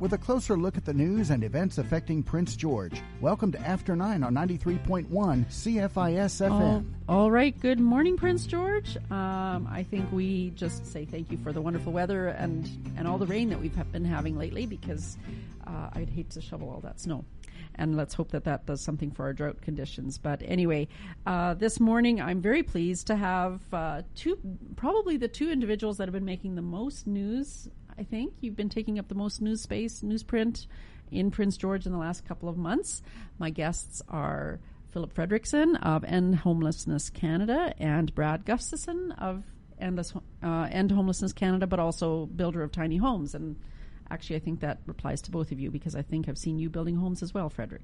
with a closer look at the news and events affecting Prince George. Welcome to After 9 on 93.1 CFIS FM. All, all right. Good morning, Prince George. Um, I think we just say thank you for the wonderful weather and, and all the rain that we've been having lately because uh, I'd hate to shovel all that snow and let's hope that that does something for our drought conditions. But anyway, uh, this morning I'm very pleased to have uh, two, probably the two individuals that have been making the most news. I think you've been taking up the most news space, newsprint in Prince George in the last couple of months. My guests are Phillip Fredriksson of End Homelessness Canada and Brad Gustafson of Endless, uh, End Homelessness Canada, but also builder of tiny homes and Actually, I think that applies to both of you because I think I've seen you building homes as well, Frederick.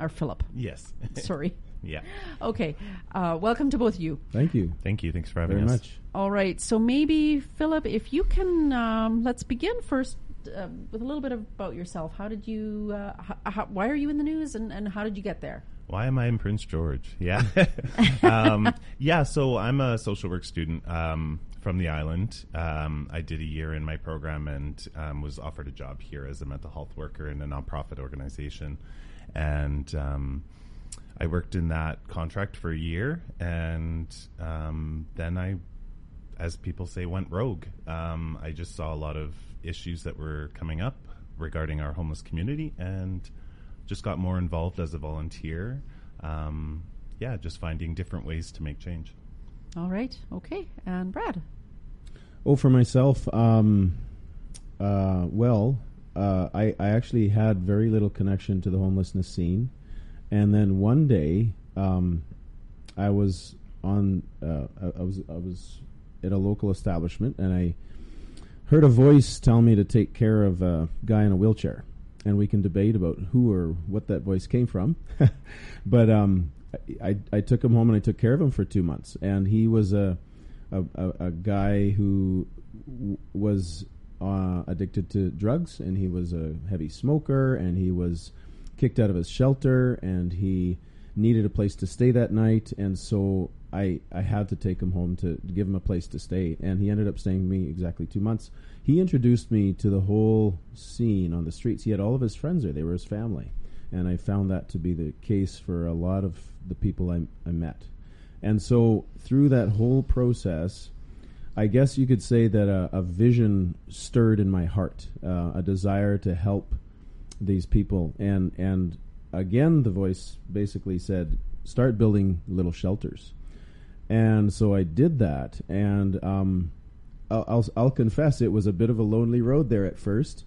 Or Phillip. Yes. Sorry. Yeah. Okay. Uh, welcome to both of you. Thank you. Thank you. Thanks for having Very us. much. All right. So maybe, Phillip, if you can, um, let's begin first uh, with a little bit about yourself. How did you, uh, h- how, why are you in the news and, and how did you get there? Why am I in Prince George? Yeah. um, yeah, so I'm a social work student um, from the island. Um, I did a year in my program and um, was offered a job here as a mental health worker in a nonprofit organization. And um, I worked in that contract for a year. And um, then I, as people say, went rogue. Um, I just saw a lot of issues that were coming up regarding our homeless community and just got more involved as a volunteer. Um, yeah, just finding different ways to make change. All right. Okay. And Brad. Oh, for myself, um, uh, well, uh, I, I actually had very little connection to the homelessness scene. And then one day, um, I was on, uh, I, I was, I was at a local establishment and I heard a voice tell me to take care of a guy in a wheelchair. And we can debate about who or what that voice came from. but um, I, I took him home and I took care of him for two months. And he was a, a, a, a guy who w- was uh, addicted to drugs and he was a heavy smoker and he was kicked out of his shelter and he needed a place to stay that night. And so I, I had to take him home to give him a place to stay. And he ended up staying with me exactly two months. He introduced me to the whole scene on the streets. He had all of his friends there, they were his family. And I found that to be the case for a lot of the people I, I met. And so through that whole process, I guess you could say that a, a vision stirred in my heart, uh, a desire to help these people. And, and again, the voice basically said, start building little shelters. And so I did that. And um, I'll, I'll, I'll confess it was a bit of a lonely road there at first.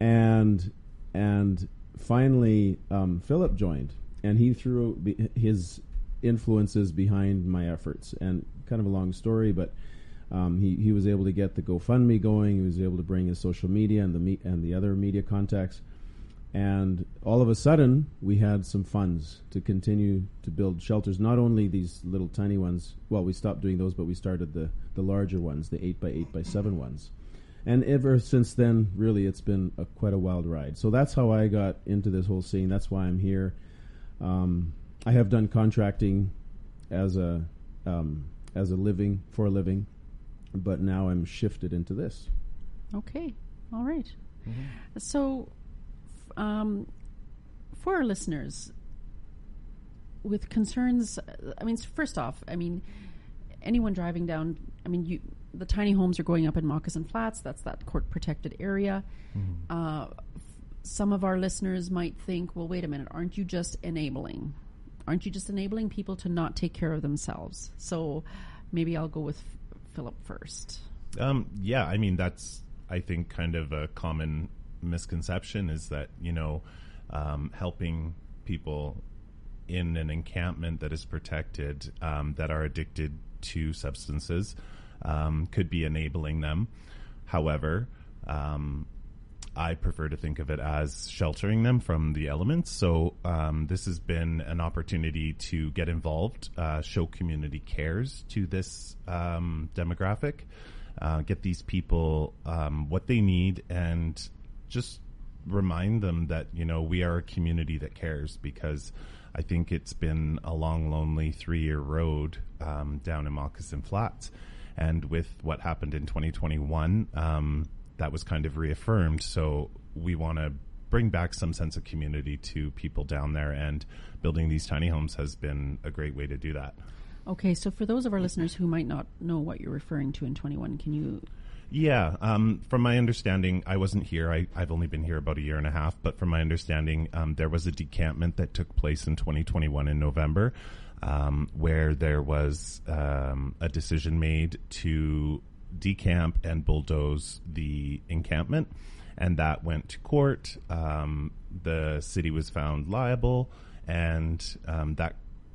And, and finally, um, Phillip joined. And he threw his influences behind my efforts. And kind of a long story, but um, he he was able to get the GoFundMe going. He was able to bring his social media and the me- and the other media contacts. And all of a sudden, we had some funds to continue to build shelters. Not only these little tiny ones. Well, we stopped doing those, but we started the the larger ones, the eight by eight by seven ones. And ever since then, really, it's been a, quite a wild ride. So that's how I got into this whole scene. That's why I'm here. Um, I have done contracting as a um, as a living for a living, but now I'm shifted into this. Okay. All right. So, f- um, for our listeners with concerns, I mean, first off, I mean, anyone driving down, I mean, you, the tiny homes are going up in Moccasin Flats. That's that court protected area. Uh, f- some of our listeners might think, well, wait a minute, aren't you just enabling? Aren't you just enabling people to not take care of themselves? So maybe I'll go with F- Phillip first. Um, yeah, I mean that's I think kind of a common misconception is that you know um, helping people in an encampment that is protected um, that are addicted to substances um, could be enabling them. However, um, I prefer to think of it as sheltering them from the elements. So um, this has been an opportunity to get involved, uh, show community cares to this um, demographic, uh, get these people um, what they need, and just remind them that you know we are a community that cares because. I think it's been a long, lonely three-year road um, down in Moccasin Flats, and with what happened in 2021, um, that was kind of reaffirmed. So we want to bring back some sense of community to people down there, and building these tiny homes has been a great way to do that. Okay, so for those of our listeners who might not know what you're referring to in 21, can you yeah, um, from my understanding, I wasn't here. I, have only been here about a year and a half, but from my understanding, um, there was a decampment that took place in 2021 in November, um, where there was um, a decision made to decamp and bulldoze the encampment, and that went to court. Um, the city was found liable, and um, that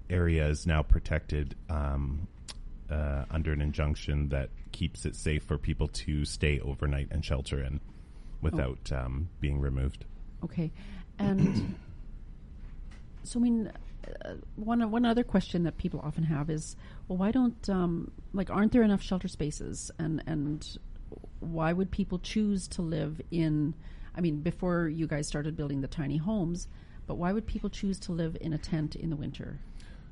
area is now protected uh, under an injunction that keeps it safe for people to stay overnight and shelter in without oh. um, being removed. Okay, and so I mean, uh, one one other question that people often have is, well, why don't um, like aren't there enough shelter spaces, and and why would people choose to live in? I mean, before you guys started building the tiny homes, but why would people choose to live in a tent in the winter?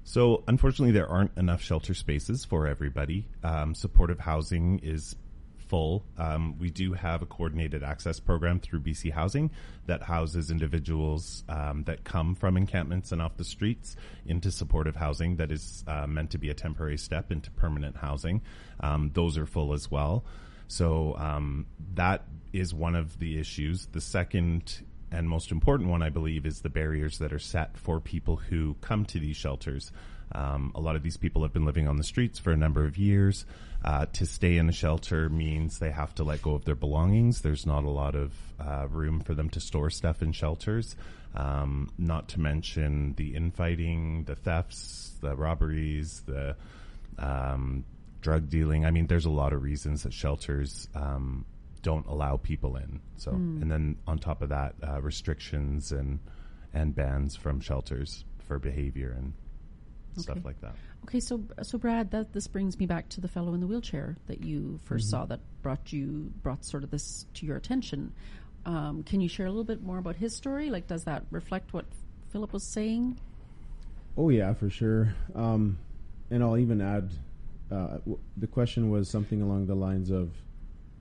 So, unfortunately, there aren't enough shelter spaces for everybody. Um, supportive housing is full. Um, we do have a coordinated access program through BC Housing that houses individuals um, that come from encampments and off the streets into supportive housing that is uh, meant to be a temporary step into permanent housing. Um, those are full as well. So um, that is one of the issues. The second and most important one, I believe, is the barriers that are set for people who come to these shelters. Um, a lot of these people have been living on the streets for a number of years. Uh, to stay in a shelter means they have to let go of their belongings. There's not a lot of uh, room for them to store stuff in shelters. Um, not to mention the infighting, the thefts, the robberies, the um, drug dealing. I mean, there's a lot of reasons that shelters um, don't allow people in. So, mm. and then on top of that, uh, restrictions and and bans from shelters for behavior and okay. stuff like that. Okay, so so Brad, that this brings me back to the fellow in the wheelchair that you 1st mm-hmm. saw that brought you brought sort of this to your attention. Um, can you share a little bit more about his story? Like, does that reflect what Phillip was saying? Oh yeah, for sure. Um, and I'll even add, uh, w- the question was something along the lines of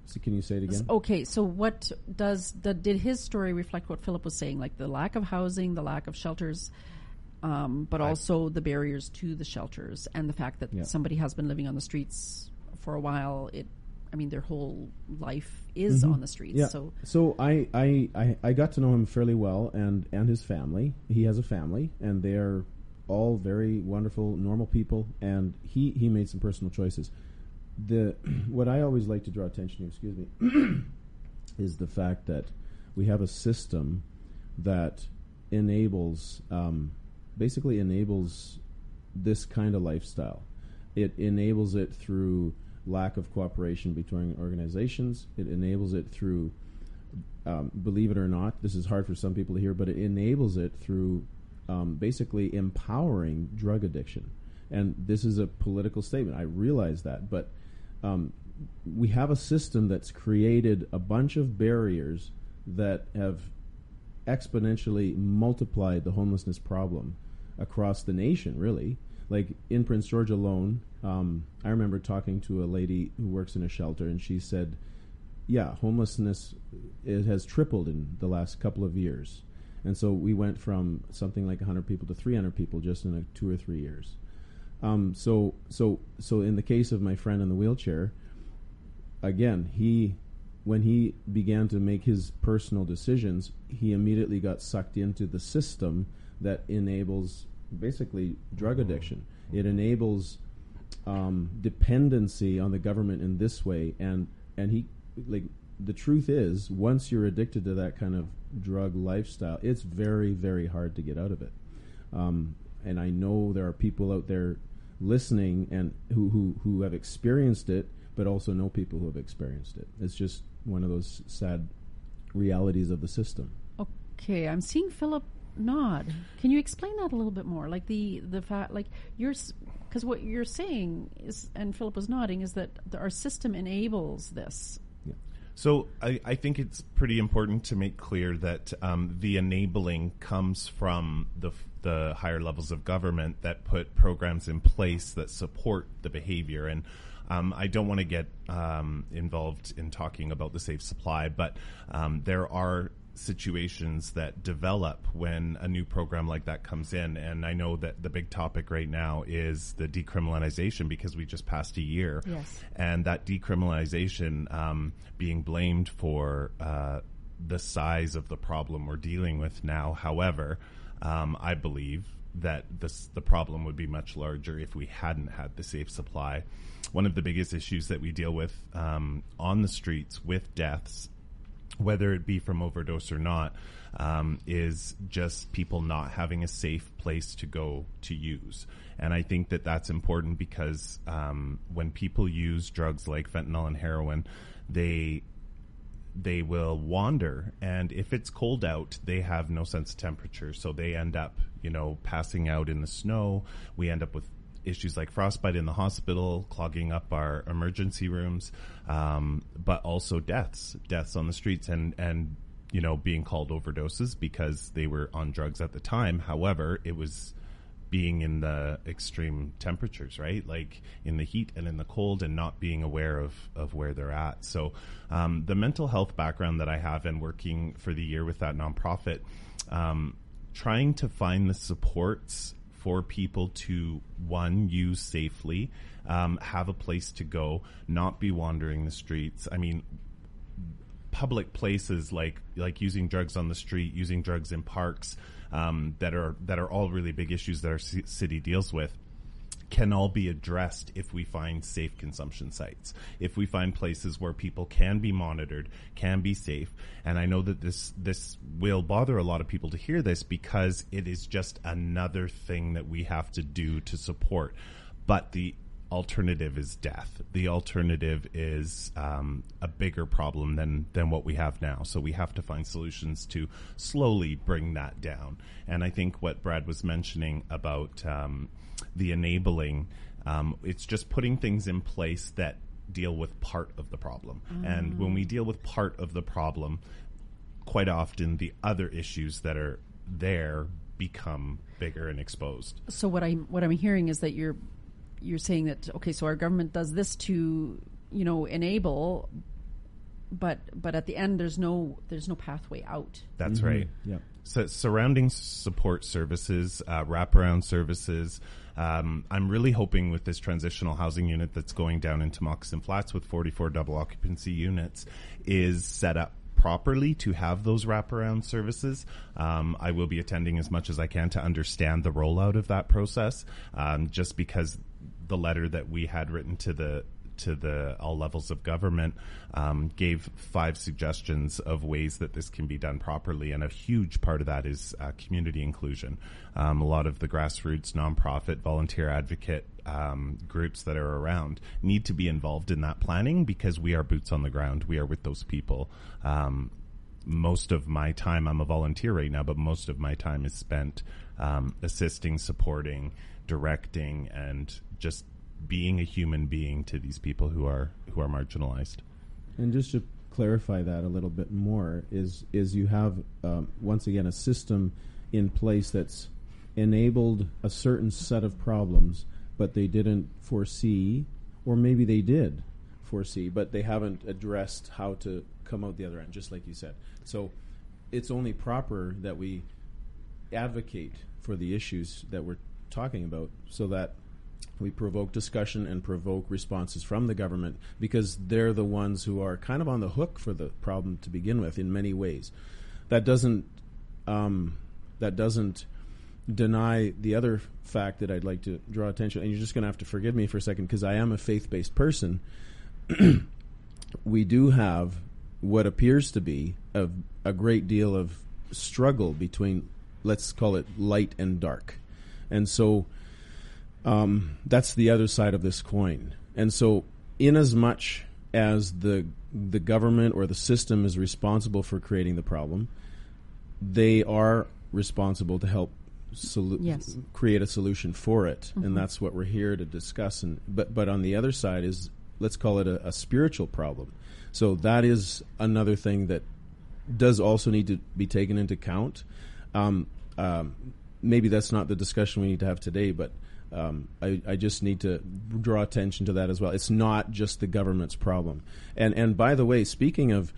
so can you say it again? Okay, so what does the, did his story reflect what Phillip was saying, like the lack of housing, the lack of shelters, um, but I also the barriers to the shelters and the fact that yeah. somebody has been living on the streets for a while. It, I mean, their whole life is mm-hmm. on the streets. Yeah. So, so I, I, I, I got to know him fairly well, and and his family. He has a family, and they are all very wonderful, normal people. And he he made some personal choices the what I always like to draw attention to, excuse me, is the fact that we have a system that enables, um, basically enables this kind of lifestyle. It enables it through lack of cooperation between organizations. It enables it through, um, believe it or not, this is hard for some people to hear, but it enables it through um, basically empowering drug addiction. And this is a political statement. I realize that, but um, we have a system that's created a bunch of barriers that have exponentially multiplied the homelessness problem across the nation, really. Like in Prince George alone, um, I remember talking to a lady who works in a shelter, and she said, Yeah, homelessness it has tripled in the last couple of years. And so we went from something like 100 people to 300 people just in a two or three years. Um, so so so in the case of my friend in the wheelchair, again he when he began to make his personal decisions, he immediately got sucked into the system that enables basically drug addiction. It enables um, dependency on the government in this way, and and he like the truth is, once you're addicted to that kind of drug lifestyle, it's very very hard to get out of it. Um, and I know there are people out there listening and who, who, who have experienced it, but also know people who have experienced it. It's just one of those sad realities of the system. Okay, I'm seeing Phillip nod. Can you explain that a little bit more? Like the the fact, like you're, because what you're saying is, and Phillip was nodding, is that the, our system enables this. Yeah. So I, I, think it's pretty important to make clear that um, the enabling comes from the the higher levels of government that put programs in place that support the behavior. And um, I don't want to get um, involved in talking about the safe supply, but um, there are situations that develop when a new program like that comes in. And I know that the big topic right now is the decriminalization because we just passed a year. Yes. And that decriminalization um, being blamed for uh, the size of the problem we're dealing with now. However, um, I believe that this, the problem would be much larger if we hadn't had the safe supply. One of the biggest issues that we deal with um, on the streets with deaths whether it be from overdose or not, um, is just people not having a safe place to go to use. And I think that that's important because um, when people use drugs like fentanyl and heroin, they they will wander and if it's cold out they have no sense of temperature so they end up you know passing out in the snow we end up with issues like frostbite in the hospital, clogging up our emergency rooms, um, but also deaths, deaths on the streets, and and you know being called overdoses because they were on drugs at the time. However, it was being in the extreme temperatures, right? Like in the heat and in the cold, and not being aware of of where they're at. So, um, the mental health background that I have and working for the year with that nonprofit. Um, trying to find the supports for people to one use safely, um, have a place to go, not be wandering the streets. I mean, public places like like using drugs on the street, using drugs in parks, um, that are that are all really big issues that our c- city deals with can all be addressed if we find safe consumption sites, if we find places where people can be monitored, can be safe. And I know that this this will bother a lot of people to hear this because it is just another thing that we have to do to support. But the alternative is death. The alternative is um, a bigger problem than than what we have now. So we have to find solutions to slowly bring that down. And I think what Brad was mentioning about um, the enabling. Um, it's just putting things in place that deal with part of the problem. Mm. And when we deal with part of the problem, quite often the other issues that are there become bigger and exposed. So what I'm what I'm hearing is that you're you're saying that okay, so our government does this to you know enable, but but at the end there's no there's no pathway out. That's mm-hmm. right. Yeah. So surrounding support services, uh, wraparound services, um, I'm really hoping with this transitional housing unit that's going down into Moccasin Flats with 44 double occupancy units is set up properly to have those wraparound services. Um, I will be attending as much as I can to understand the rollout of that process, um, just because the letter that we had written to the to the all levels of government, um, gave five suggestions of ways that this can be done properly, and a huge part of that is uh, community inclusion. Um, a lot of the grassroots, nonprofit, volunteer advocate um, groups that are around need to be involved in that planning because we are boots on the ground. We are with those people um, most of my time, I'm a volunteer right now, but most of my time is spent um, assisting, supporting, directing, and just being a human being to these people who are who are marginalized. And just to clarify that a little bit more is is you have um, once again a system in place that's enabled a certain set of problems, but they didn't foresee, or maybe they did foresee, but they haven't addressed how to come out the other end. Just like you said, so it's only proper that we advocate for the issues that we're talking about, so that we provoke discussion and provoke responses from the government because they're the ones who are kind of on the hook for the problem to begin with in many ways. That doesn't um, that doesn't deny the other fact that I'd like to draw attention, and you're just going to have to forgive me for a second because I am a faith based person. we do have what appears to be a, a great deal of struggle between, let's call it light and dark. And so um, that's the other side of this coin. And so, in as much as the the government or the system is responsible for creating the problem, they are responsible to help solu- yes. create a solution for it, mm-hmm. and that's what we're here to discuss. And but but on the other side is let's call it a, a spiritual problem. So that is another thing that does also need to be taken into account. Um, um, maybe that's not the discussion we need to have today, but um, I, I, just need to draw attention to that as well. It's not just the government's problem. And and by the way, speaking of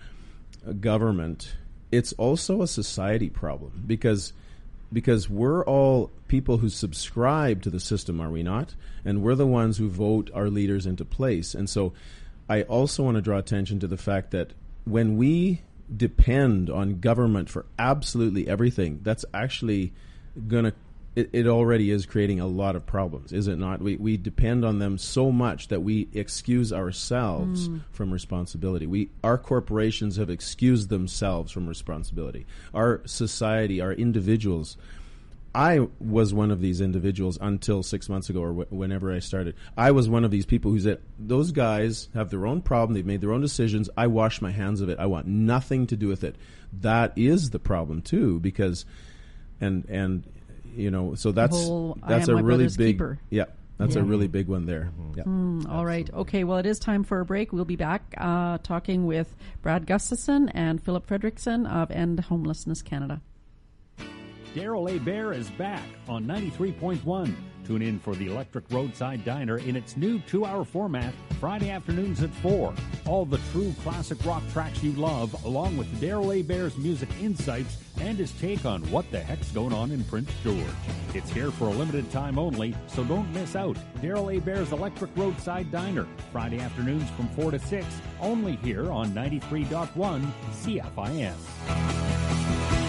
government, it's also a society problem because because we're all people who subscribe to the system, are we not? And we're the ones who vote our leaders into place. And so I also want to draw attention to the fact that when we depend on government for absolutely everything, that's actually going to it, it, already is creating a lot of problems, is it not? We, we depend on them so much that we excuse ourselves mm. from responsibility. We our corporations have excused themselves from responsibility. Our society, our individuals. I was one of these individuals until six months ago, or wh- whenever I started. I was one of these people who said, "Those guys have their own problem. They've made their own decisions. I wash my hands of it. I want nothing to do with it." That is the problem too, because and and you know, so that's whole, that's a really big keeper. yeah. That's yeah. a really big one there. Mm-hmm. Yeah. Mm, all right. Okay. Well, it is time for a break. We'll be back uh, talking with Brad Gustafson and Phillip Fredriksson of End Homelessness Canada. Daryl A. Bear is back on 93.1. Tune in for the Electric Roadside Diner in its new two hour format, Friday afternoons at 4. All the true classic rock tracks you love, along with Daryl A. Bear's music insights and his take on what the heck's going on in Prince George. It's here for a limited time only, so don't miss out. Daryl A. Bear's Electric Roadside Diner, Friday afternoons from 4 to 6, only here on 93.1 CFIS.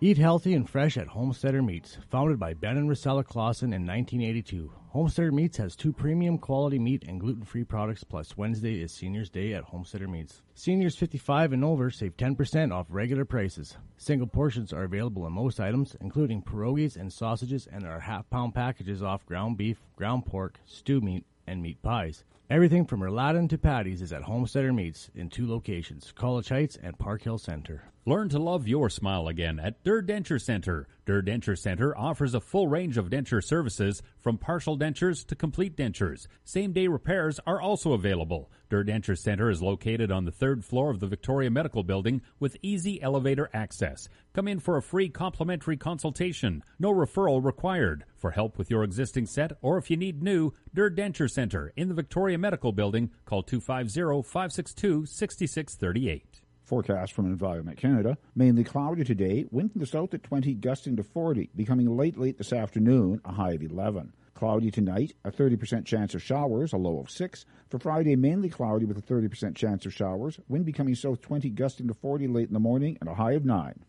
Eat healthy and fresh at Homesteader Meats. Founded by Ben and Rosella Clausen in 1982, Homesteader Meats has two premium quality meat and gluten free products, plus Wednesday is Seniors Day at Homesteader Meats. Seniors 55 and over save 10% off regular prices. Single portions are available in most items, including pierogies and sausages, and there are half pound packages off ground beef, ground pork, stew meat, and meat pies. Everything from rouladen to patties is at Homesteader Meats in two locations, College Heights and Park Hill Center. Learn to love your smile again at Durr Denture Center. Durr Denture Center offers a full range of denture services from partial dentures to complete dentures. Same day repairs are also available. Durr Denture Center is located on the third floor of the Victoria Medical Building with easy elevator access. Come in for a free complimentary consultation. No referral required. For help with your existing set or if you need new, Durr Denture Center in the Victoria Medical Building, call 250 562 6638. Forecast from Environment Canada. Mainly cloudy today, wind from the south at 20, gusting to 40, becoming late late this afternoon, a high of 11. Cloudy tonight, a 30% chance of showers, a low of 6. For Friday, mainly cloudy with a 30% chance of showers, wind becoming south 20, gusting to 40 late in the morning, and a high of 9.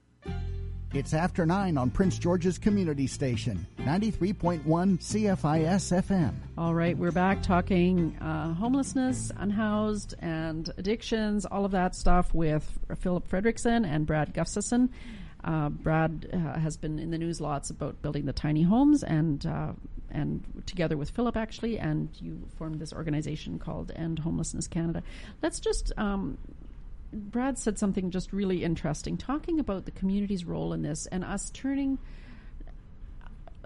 It's after 9 on Prince George's Community Station, 93.1 CFIS FM. All right, we're back talking uh, homelessness, unhoused, and addictions, all of that stuff with Phillip Fredriksson and Brad Gustafson. Uh, Brad uh, has been in the news lots about building the tiny homes, and uh, and together with Phillip actually, and you formed this organization called End Homelessness Canada. Let's just um, Brad said something just really interesting, talking about the community's role in this and us turning,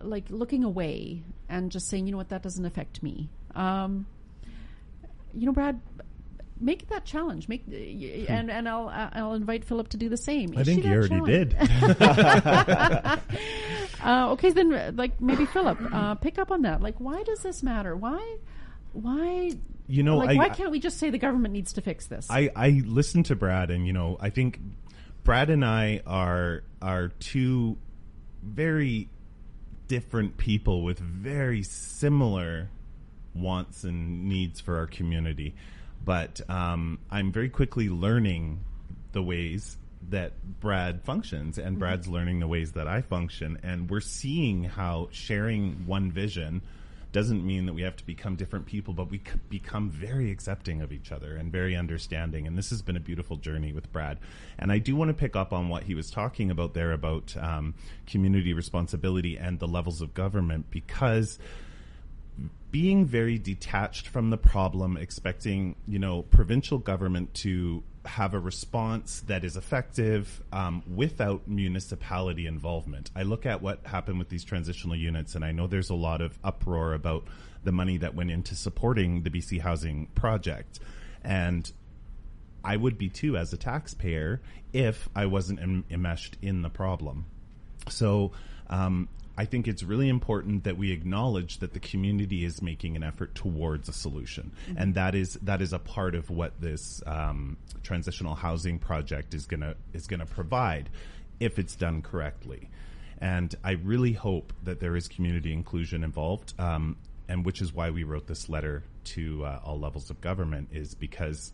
like looking away and just saying, you know what, that doesn't affect me. Um, you know, Brad, make that challenge. Make hmm. and and I'll I'll invite Phillip to do the same. I think he already did. uh, okay, then like maybe Phillip, uh, pick up on that. Like, why does this matter? Why why you know, like, I, why can't we just say the government needs to fix this? I, I listened to Brad, and you know, I think Brad and I are are two very different people with very similar wants and needs for our community. But um, I'm very quickly learning the ways that Brad functions, and mm-hmm. Brad's learning the ways that I function, and we're seeing how sharing one vision doesn't mean that we have to become different people, but we become very accepting of each other and very understanding. And this has been a beautiful journey with Brad. And I do want to pick up on what he was talking about there about um, community responsibility and the levels of government because being very detached from the problem, expecting, you know, provincial government to have a response that is effective um, without municipality involvement. I look at what happened with these transitional units, and I know there's a lot of uproar about the money that went into supporting the BC Housing Project. And I would be too as a taxpayer if I wasn't em- enmeshed in the problem. So um, I think it's really important that we acknowledge that the community is making an effort towards a solution, mm-hmm. and that is that is a part of what this um, transitional housing project is gonna is gonna provide if it's done correctly. And I really hope that there is community inclusion involved, um, and which is why we wrote this letter to uh, all levels of government, is because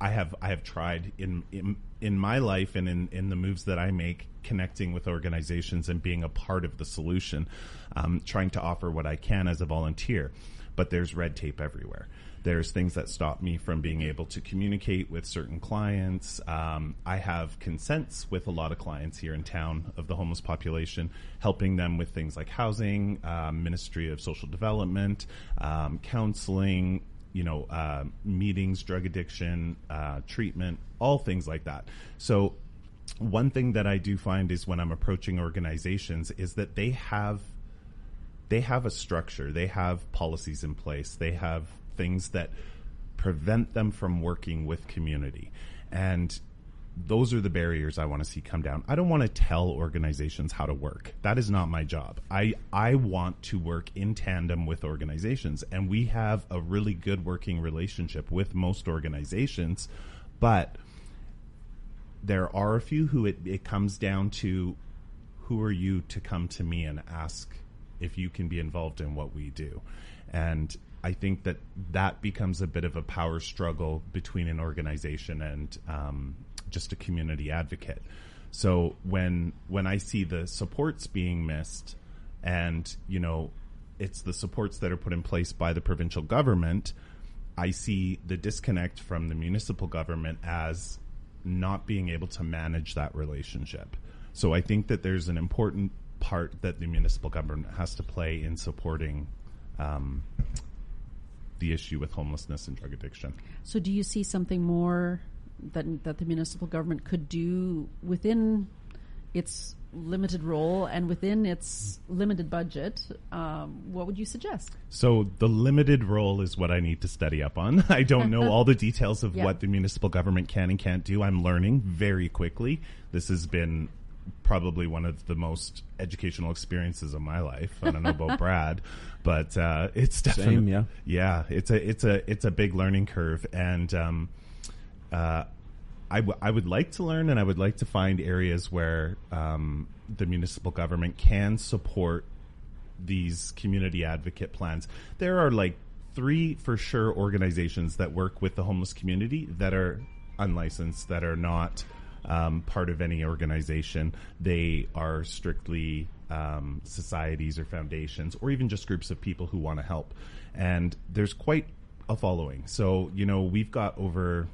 I have I have tried in in, in my life and in, in the moves that I make, connecting with organizations and being a part of the solution, um, trying to offer what I can as a volunteer. But there's red tape everywhere. There's things that stop me from being able to communicate with certain clients. Um, I have consents with a lot of clients here in town of the homeless population, helping them with things like housing, um, Ministry of Social Development, um, counseling, you know, uh, meetings, drug addiction, uh, treatment, all things like that. So, one thing that I do find is when I'm approaching organizations is that they have they have a structure, they have policies in place, they have things that prevent them from working with community. And those are the barriers I want to see come down. I don't want to tell organizations how to work. That is not my job. I I want to work in tandem with organizations and we have a really good working relationship with most organizations, but there are a few who it, it comes down to who are you to come to me and ask if you can be involved in what we do. And I think that that becomes a bit of a power struggle between an organization and um, just a community advocate. So when when I see the supports being missed, and you know, it's the supports that are put in place by the provincial government, I see the disconnect from the municipal government as not being able to manage that relationship. So I think that there's an important part that the municipal government has to play in supporting um, the issue with homelessness and drug addiction. So, do you see something more that that the municipal government could do within its limited role and within its limited budget? Um, what would you suggest? So, the limited role is what I need to study up on. I don't know all the details of yeah. what the municipal government can and can't do. I'm learning very quickly. This has been probably one of the most educational experiences of my life. I don't know about Brad, but uh, it's definitely Same, yeah, yeah. It's a it's a it's a big learning curve, and um, uh, I, w- I would like to learn, and I would like to find areas where um, the municipal government can support these community advocate plans. There are like three for sure organizations that work with the homeless community that are unlicensed, that are not um, part of any organization. They are strictly um, societies or foundations, or even just groups of people who want to help. And there's quite a following. So, you know, we've got over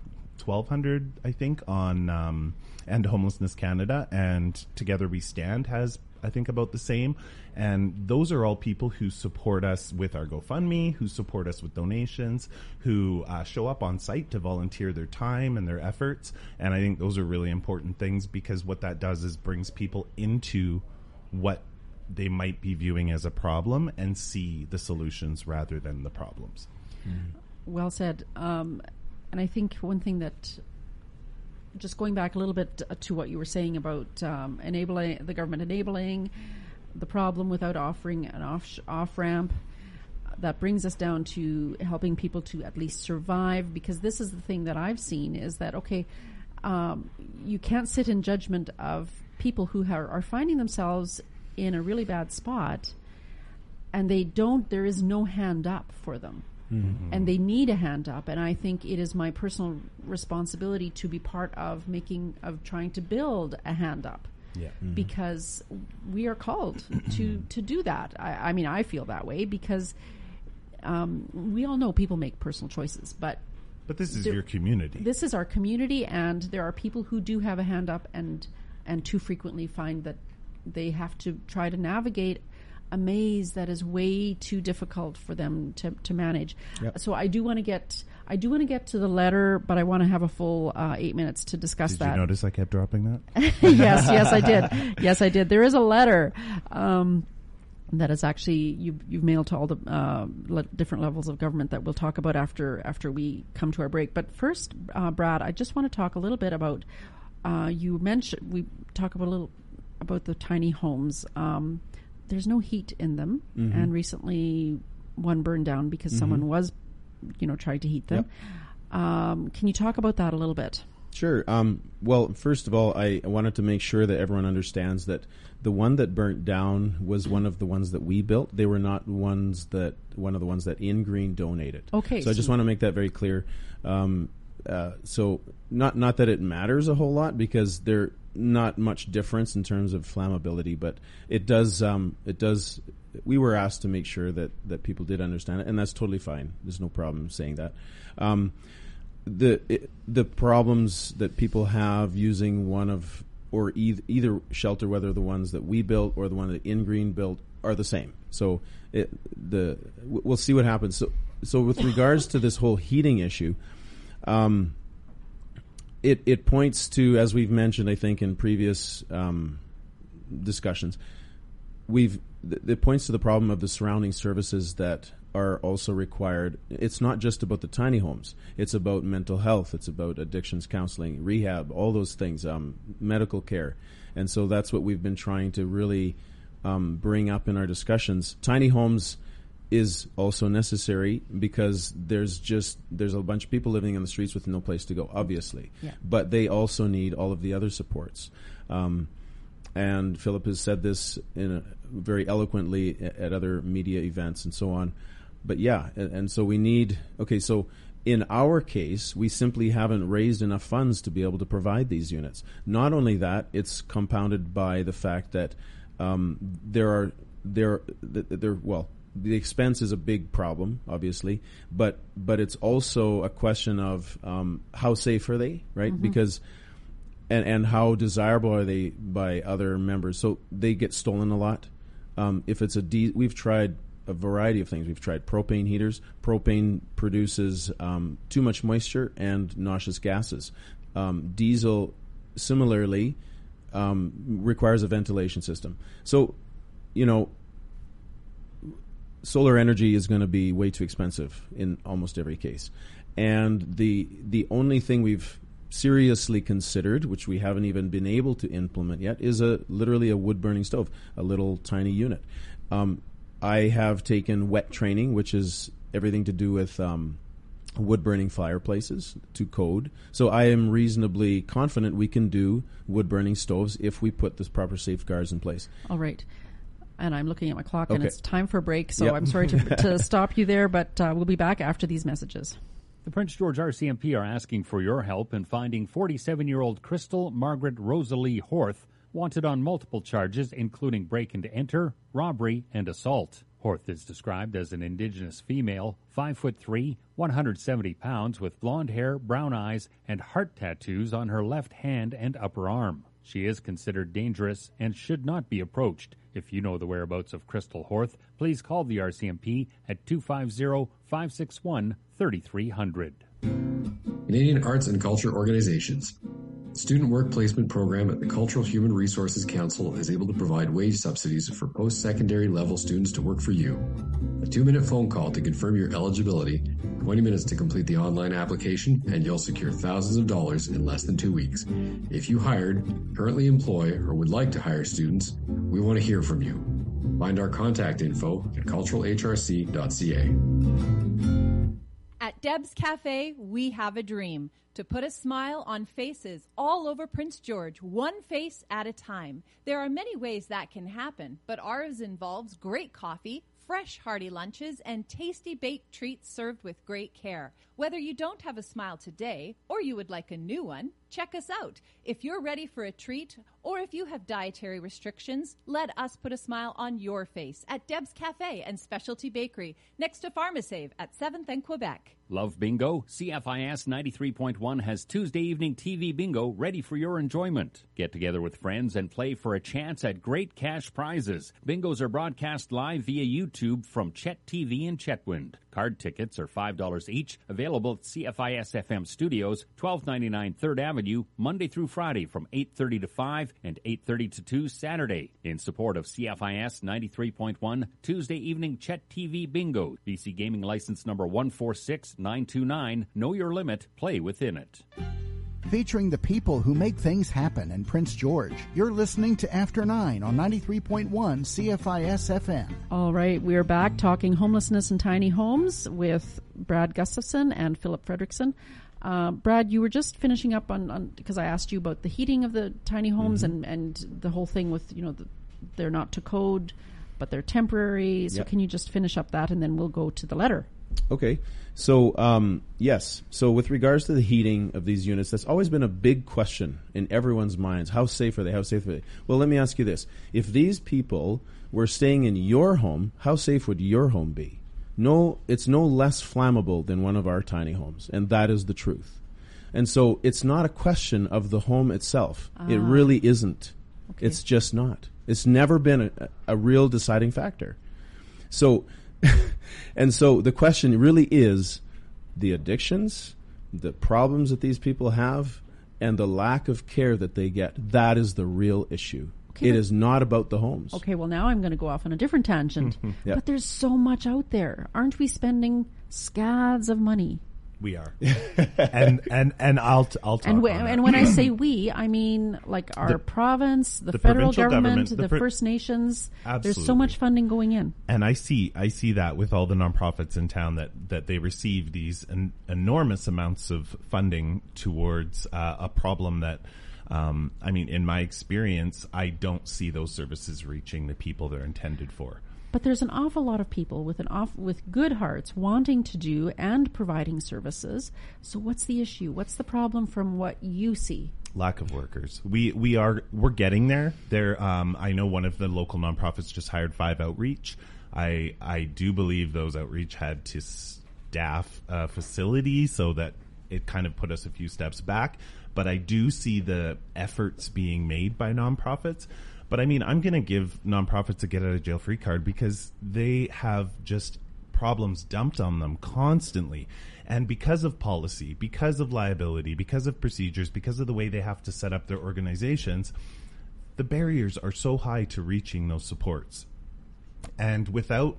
1,200, I think, on um, Homelessness Canada, and Together We Stand has I think about the same. And those are all people who support us with our GoFundMe, who support us with donations, who uh, show up on site to volunteer their time and their efforts. And I think those are really important things because what that does is brings people into what they might be viewing as a problem and see the solutions rather than the problems. Mm. Well said. Um, and I think one thing that just going back a little bit to what you were saying about um, enabling the government enabling the problem without offering an off off ramp. That brings us down to helping people to at least survive, because this is the thing that I've seen is that okay, um, you can't sit in judgment of people who are, are finding themselves in a really bad spot, and they don't. There is no hand up for them Mm-hmm. And they need a hand up. And I think it is my personal responsibility to be part of making, of trying to build a hand up. Yeah. Mm-hmm. Because we are called to, to do that. I, I, mean, I feel that way because um, we all know people make personal choices, but but this is there, your community. This is our community, and there are people who do have a hand up, and and too frequently find that they have to try to navigate a maze that is way too difficult for them to, to manage. Yep. So I do want to get I do want to get to the letter, but I want to have a full uh, eight minutes to discuss did that. Did you notice I kept dropping that? yes, yes, I did. Yes, I did. There is a letter. Um, that is actually you, you've mailed to all the uh, le- different levels of government that we'll talk about after after we come to our break. But first, uh, Brad, I just want to talk a little bit about uh, you mentioned we talk about a little about the tiny homes. Um, there's no heat in them, Mm-hmm. and recently one burned down because someone was, you know, trying to heat them. Um, can you talk about that a little bit? Sure. Um, well, first of all, I wanted to make sure that everyone understands that the one that burnt down was one of the ones that we built. They were not ones that one of the ones that In Green donated. Okay, So I just want to make that very clear. Um, uh, so not not that it matters a whole lot because they're not much difference in terms of flammability, but it does um, it does. We were asked to make sure that that people did understand it, and that's totally fine. There's no problem saying that. Um, the it, the problems that people have using one of or either, either shelter, whether the ones that we built or the one that In Green built, are the same. So it, the we'll see what happens. So so with regards to this whole heating issue, um, it it points to as we've mentioned, I think in previous um, discussions, we've it points to the problem of the surrounding services that are also required. It's not just about the tiny homes. It's about mental health. It's about addictions counseling, rehab, all those things, um, medical care, and so that's what we've been trying to really um, bring up in our discussions. Tiny homes is also necessary because there's just there's a bunch of people living on the streets with no place to go obviously Yeah. but they also need all of the other supports um, and Phillip has said this in a, very eloquently a- at other media events and so on. But yeah, and, and so we need. Okay, so in our case, we simply haven't raised enough funds to be able to provide these units. Not only that, it's compounded by the fact that um, there are there there well. The expense is a big problem, obviously, but but it's also a question of um, how safe are they, right? Because and and how desirable are they by other members? So they get stolen a lot. Um, if it's a di- we've tried a variety of things. We've tried propane heaters. Propane produces um, too much moisture and noxious gases. Um, diesel, similarly, um, requires a ventilation system. So, you know, solar energy is going to be way too expensive in almost every case. And the the only thing we've seriously considered, which we haven't even been able to implement yet, is a literally a wood burning stove, a little tiny unit. Um, I have taken WETT training, which is everything to do with um, wood burning fireplaces to code. So I am reasonably confident we can do wood burning stoves if we put the proper safeguards in place. All right. And I'm looking at my clock, and it's time for a break. So Yep. I'm sorry to, to stop you there, but uh, we'll be back after these messages. The Prince George RCMP are asking for your help in finding 47 year old Crystal Margaret Rosalie Horth, wanted on multiple charges, including break and enter, robbery, and assault. Horth is described as an indigenous female, 5 foot 3, 170 pounds, with blonde hair, brown eyes, and heart tattoos on her left hand and upper arm. She is considered dangerous and should not be approached. If you know the whereabouts of Crystal Horth, please call the RCMP at 250 561 3300. Canadian Arts and Culture Organizations. Student Work Placement Program at the Cultural Human Resources Council is able to provide wage subsidies for post secondary level students to work for you. A two minute phone call to confirm your eligibility, 20 minutes to complete the online application, and you'll secure thousands of dollars in less than two weeks. If you hired, currently employ, or would like to hire students, we want to hear from you. Find our contact info at culturalhrc.ca. At Deb's Cafe, we have a dream to put a smile on faces all over Prince George, one face at a time. There are many ways that can happen, but ours involves great coffee, fresh hearty lunches, and tasty baked treats served with great care. Whether you don't have a smile today or you would like a new one, check us out. If you're ready for a treat or if you have dietary restrictions, let us put a smile on your face at Deb's Cafe and Specialty Bakery next to Pharmasave at 7th and Quebec. Love Bingo? CFIS 93.1 has Tuesday evening TV bingo ready for your enjoyment. Get together with friends and play for a chance at great cash prizes. Bingos are broadcast live via YouTube from Chet TV in Chetwynd. Card tickets are $5 each, available at CFIS FM Studios, 1299 3rd Avenue, Monday through Friday from 8:30 to 5 and 8:30 to 2 Saturday. In support of CFIS 93.1 Tuesday evening Chet TV Bingo. BC Gaming License number 146929. Know your limit, play within it. Featuring the people who make things happen in Prince George. You're listening to After 9 on 93.1 CFIS FM. All right, we are back talking homelessness and tiny homes with Brad Gustafson and Phillip Fredriksson. Uh, Brad, you were just finishing up on because I asked you about the heating of the tiny homes Mm-hmm. and, and the whole thing with you know the, they're not to code, but they're temporary. So Yep. can you just finish up that and then we'll go to the letter. Okay. So, um, yes. So, with regards to the heating of these units, that's always been a big question in everyone's minds. How safe are they? How safe are they? Well, let me ask you this. If these people were staying in your home, how safe would your home be? No, it's no less flammable than one of our tiny homes. And that is the truth. And so, it's not a question of the home itself. It really isn't. It's just not. It's never been a, a real deciding factor. So, and so the question really is the addictions, the problems that these people have, and the lack of care that they get. That is the real issue. Okay, it is not about the homes. Okay, well now I'm going to go off on a different tangent. Yeah. But there's so much out there. Aren't we spending scads of money? We are, and and and I'll t- I'll talk And, wh- on that. and when I say we, I mean like our The- province, the, the federal government, government, the, the pr- First Nations. There's so much funding going in. and I see I see that with all the nonprofits in town that that they receive these en- enormous amounts of funding towards uh, a problem that um, I mean in my experience I don't see those services reaching the people they're intended for. But there's an awful lot of people with an off with good hearts wanting to do and providing services. So what's the issue? What's the problem from what you see? lack of workers. We we are we're getting there. There, um, I know one of the local nonprofits just hired five outreach. I I do believe those outreach had to staff a facility so that it kind of put us a few steps back. But I do see the efforts being made by nonprofits. But I mean, I'm going to give nonprofits a get out of jail free card because they have just problems dumped on them constantly. And because of policy, because of liability, because of procedures, because of the way they have to set up their organizations, the barriers are so high to reaching those supports. And without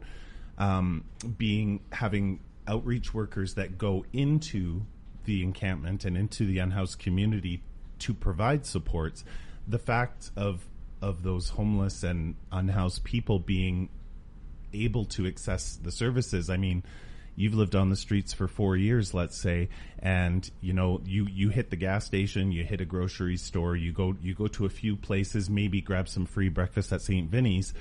um, being having outreach workers that go into the encampment and into the unhoused community to provide supports, the fact of of those homeless and unhoused people being able to access the services. I mean, you've lived on the streets for four years, let's say, and you know, you, you hit the gas station, you hit a grocery store, you go, you go to a few places, maybe grab some free breakfast at St. Vinny's.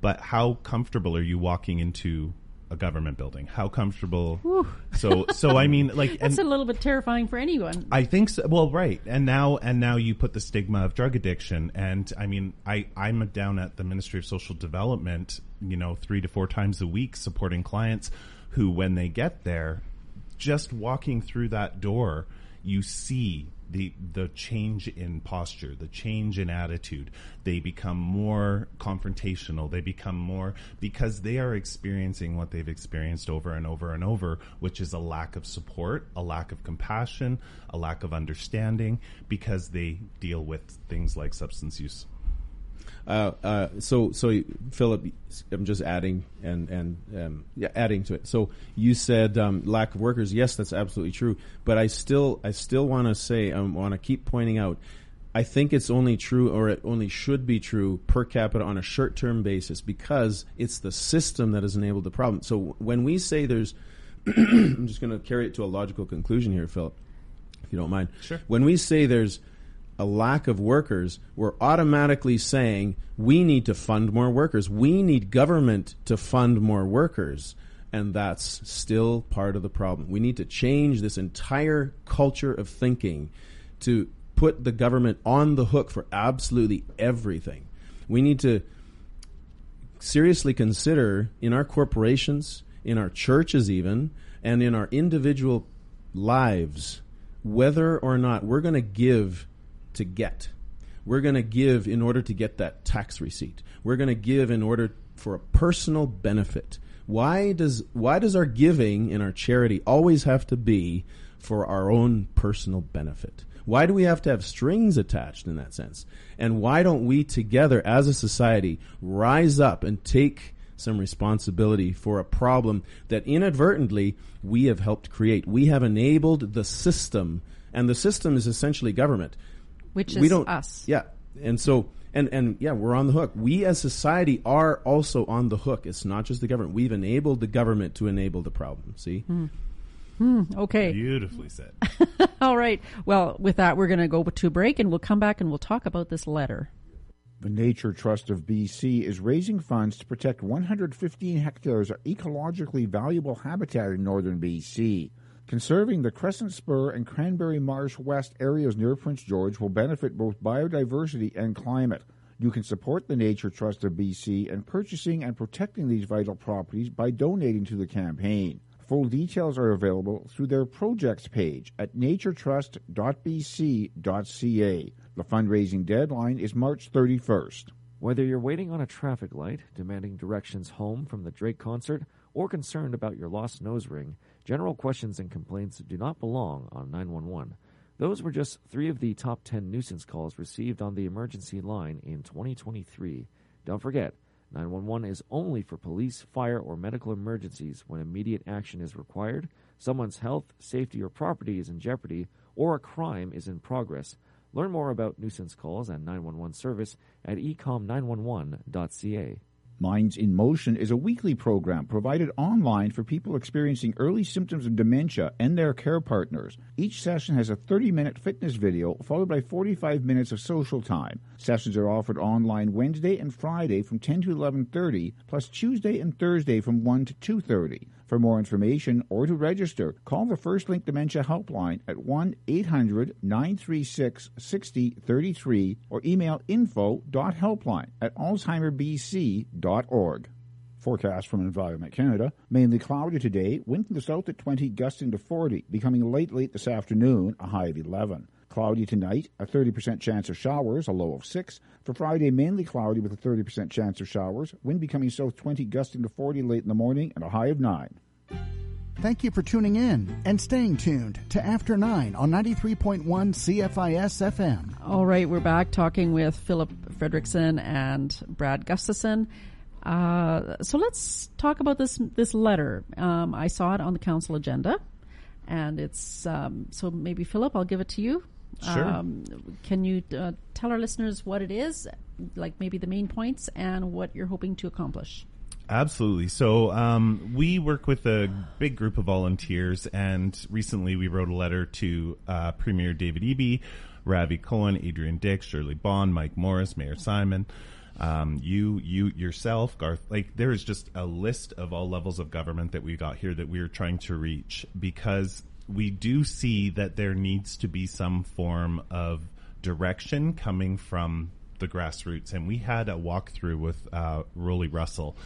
But how comfortable are you walking into a government building? How comfortable? So, so I mean, like, That's a little bit terrifying for anyone. I think so. Well, right, and now and now you put the stigma of drug addiction, and I mean, I I'm down at the Ministry of Social Development, you know, three to four times a week supporting clients who, when they get there, just walking through that door, you see the the change in posture, the change in attitude. They become more confrontational. They become more because they are experiencing what they've experienced over and over and over, which is a lack of support, a lack of compassion, a lack of understanding, because they deal with things like substance use. Uh, uh, so, so Phillip, I'm just adding and and um, yeah, adding to it. So you said um, lack of workers. Yes, that's absolutely true. But I still, I still want to say, I want to keep pointing out. I think it's only true, or it only should be true, per capita on a short-term basis because it's the system that has enabled the problem. So when we say there's, I'm just going to carry it to a logical conclusion here, Phillip, if you don't mind. Sure. When we say there's a lack of workers, we're automatically saying we need to fund more workers. We need government to fund more workers. And that's still part of the problem. We need to change this entire culture of thinking to put the government on the hook for absolutely everything. We need to seriously consider in our corporations, in our churches, even, and in our individual lives, whether or not we're going to give to get. We're going to give in order to get that tax receipt. We're going to give in order for a personal benefit. Why does why does our giving and our charity always have to be for our own personal benefit? Why do we have to have strings attached in that sense? And why don't we together as a society rise up and take some responsibility for a problem that inadvertently we have helped create? We have enabled the system and the system is essentially government. Which we is don't, us. Yeah, and so and and yeah, we're on the hook. We as society are also on the hook. It's not just the government. We've enabled the government to enable the problem. See. Hmm. Hmm. Okay. Beautifully said. All right. Well, with that, we're going to go to a break and we'll come back and we'll talk about this letter. The Nature Trust of BC is raising funds to protect 115 hectares of ecologically valuable habitat in northern BC. Conserving the Crescent Spur and Cranberry Marsh West areas near Prince George will benefit both biodiversity and climate. You can support the Nature Trust of BC in purchasing and protecting these vital properties by donating to the campaign. Full details are available through their projects page at naturetrust.bc.ca. The fundraising deadline is March 31st. Whether you're waiting on a traffic light, demanding directions home from the Drake concert, or concerned about your lost nose ring, general questions and complaints do not belong on 911. Those were just three of the top 10 nuisance calls received on the emergency line in 2023. Don't forget, 911 is only for police, fire, or medical emergencies when immediate action is required, someone's health, safety, or property is in jeopardy, or a crime is in progress. Learn more about nuisance calls and 911 service at ecom911.ca. Minds in Motion is a weekly program provided online for people experiencing early symptoms of dementia and their care partners. Each session has a 30 minute fitness video followed by 45 minutes of social time. Sessions are offered online Wednesday and Friday from 10 to 11:30, plus Tuesday and Thursday from 1 to 2:30. For more information or to register, call the First Link Dementia Helpline at 1 800 936 6033 or email info.helpline at alzheimerbc.org. Forecast from Environment Canada. Mainly cloudy today, wind from the south at 20, gusting to 40, becoming late late this afternoon, a high of 11. Cloudy tonight, a 30% chance of showers, a low of 6. For Friday, mainly cloudy with a 30% chance of showers, wind becoming south 20, gusting to 40 late in the morning, and a high of 9. Thank you for tuning in and staying tuned to After 9 on 93.1 CFIS FM. All right, we're back talking with Phillip Fredriksson and Brad Gustafson. Uh, so let's talk about this this letter. Um, I saw it on the council agenda, and it's um, so maybe Phillip, I'll give it to you. Sure. Um, can you uh, tell our listeners what it is, like maybe the main points, and what you're hoping to accomplish? Absolutely. So um, we work with a big group of volunteers, and recently we wrote a letter to uh, Premier David Eby, Ravi Kahlon, Adrian Dix, Shirley Bond, Mike Morris, Mayor Simon, um, you, you yourself, Garth. Like there is just a list of all levels of government that we got here that we are trying to reach because we do see that there needs to be some form of direction coming from the grassroots. And we had a walkthrough with uh, Roly Russell,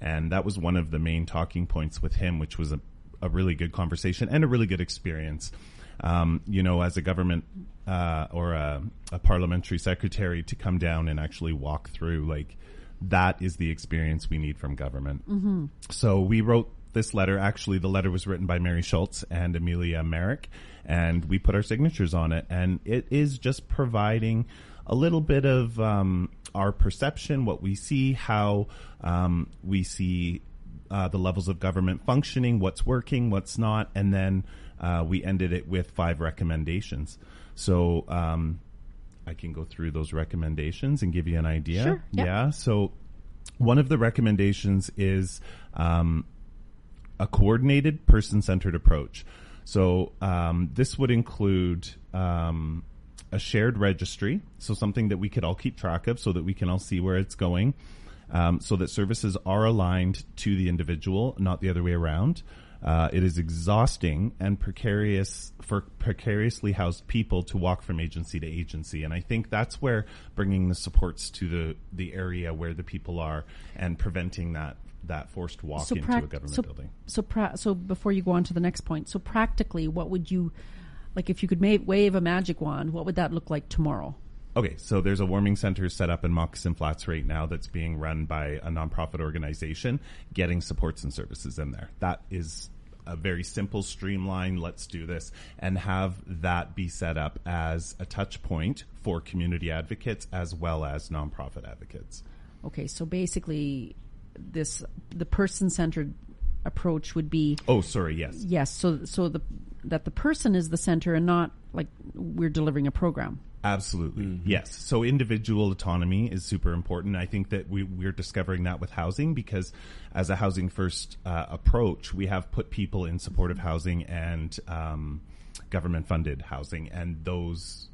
and that was one of the main talking points with him, which was a, a really good conversation and a really good experience. Um, you know, as a government uh, or a, a parliamentary secretary to come down and actually walk through, like, that is the experience we need from government. Mm-hmm. So we wrote this letter. Actually, the letter was written by Mary Schultz and Amelia Merrick, and we put our signatures on it. And it is just providing a little bit of um, our perception, what we see, how um, we see uh, the levels of government functioning, what's working, what's not, and then uh, we ended it with five recommendations. So um, I can go through those recommendations and give you an idea. Sure, yeah. yeah. So one of the recommendations is um, a coordinated person centered approach. So um, this would include um, a shared registry, so something that we could all keep track of so that we can all see where it's going, um, so that services are aligned to the individual, not the other way around. Uh, it is exhausting and precarious for precariously housed people to walk from agency to agency, and I think that's where bringing the supports to the the area where the people are and preventing that that forced walk into prac- a government so, building. So, pra- so before you go on to the next point, so practically, what would you like if you could ma- wave a magic wand? What would that look like tomorrow? Okay, so there's a warming center set up in Moccasin Flats right now that's being run by a nonprofit organization, getting supports and services in there. That is a very simple, streamline, let's do this, and have that be set up as a touch point for community advocates as well as nonprofit advocates. Okay, so basically, this the person centered approach would be Oh, sorry. Yes. yes. So so the that the person is the center and not like we're delivering a program. Absolutely. Yes. So individual autonomy is super important. I think that we, we're discovering that with housing because as a housing first uh, approach, we have put people in supportive housing and um, government funded housing, and those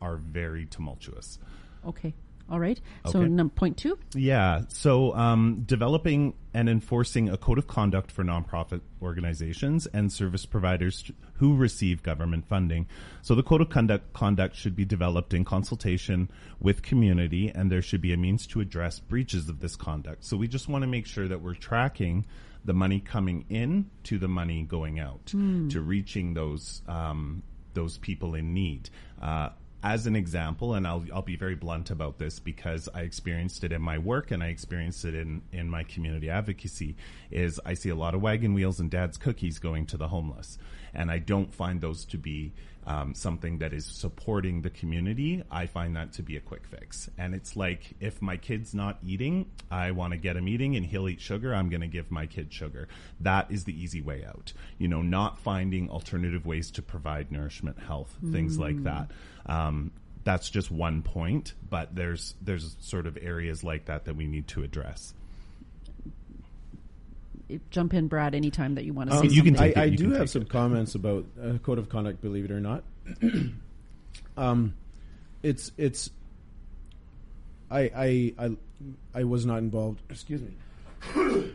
are very tumultuous. Okay. All right. So Okay. num- point two. Yeah. So, um, developing and enforcing a code of conduct for nonprofit organizations and service providers who receive government funding. So, the code of conduct conduct should be developed in consultation with community, and there should be a means to address breaches of this conduct. So, we just want to make sure that we're tracking the money coming in to the money going out to reaching those um, those people in need. Uh, as an example, and I'll, I'll be very blunt about this because I experienced it in my work and I experienced it in, in my community advocacy, is I see a lot of wagon wheels and dad's cookies going to the homeless. And I don't find those to be um, something that is supporting the community. I find that to be a quick fix. And it's like, if my kid's not eating, I want to get him eating and he'll eat sugar, I'm going to give my kid sugar. That is the easy way out. You know, not finding alternative ways to provide nourishment, health, things like that. Um, that's just one point, but there's there's sort of areas like that that we need to address. Jump in, Brad, anytime that you want to Um, say you can take I, it, I do can have some it. comments about uh, code of conduct. Believe it or not, um, it's it's. I I I I was not involved. Excuse me.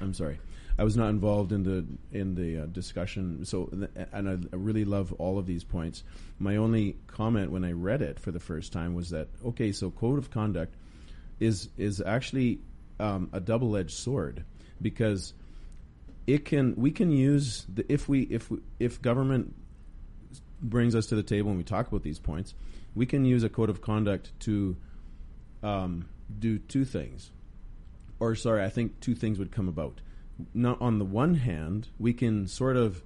I'm sorry. I was not involved in the in the uh, discussion. So, and I, I really love all of these points. My only comment when I read it for the first time was that okay, so code of conduct is is actually um, a double edged sword because it can we can use the if we if we, if government brings us to the table and we talk about these points, we can use a code of conduct to um, do two things. Or sorry, I think two things would come about. On the one hand, we can sort of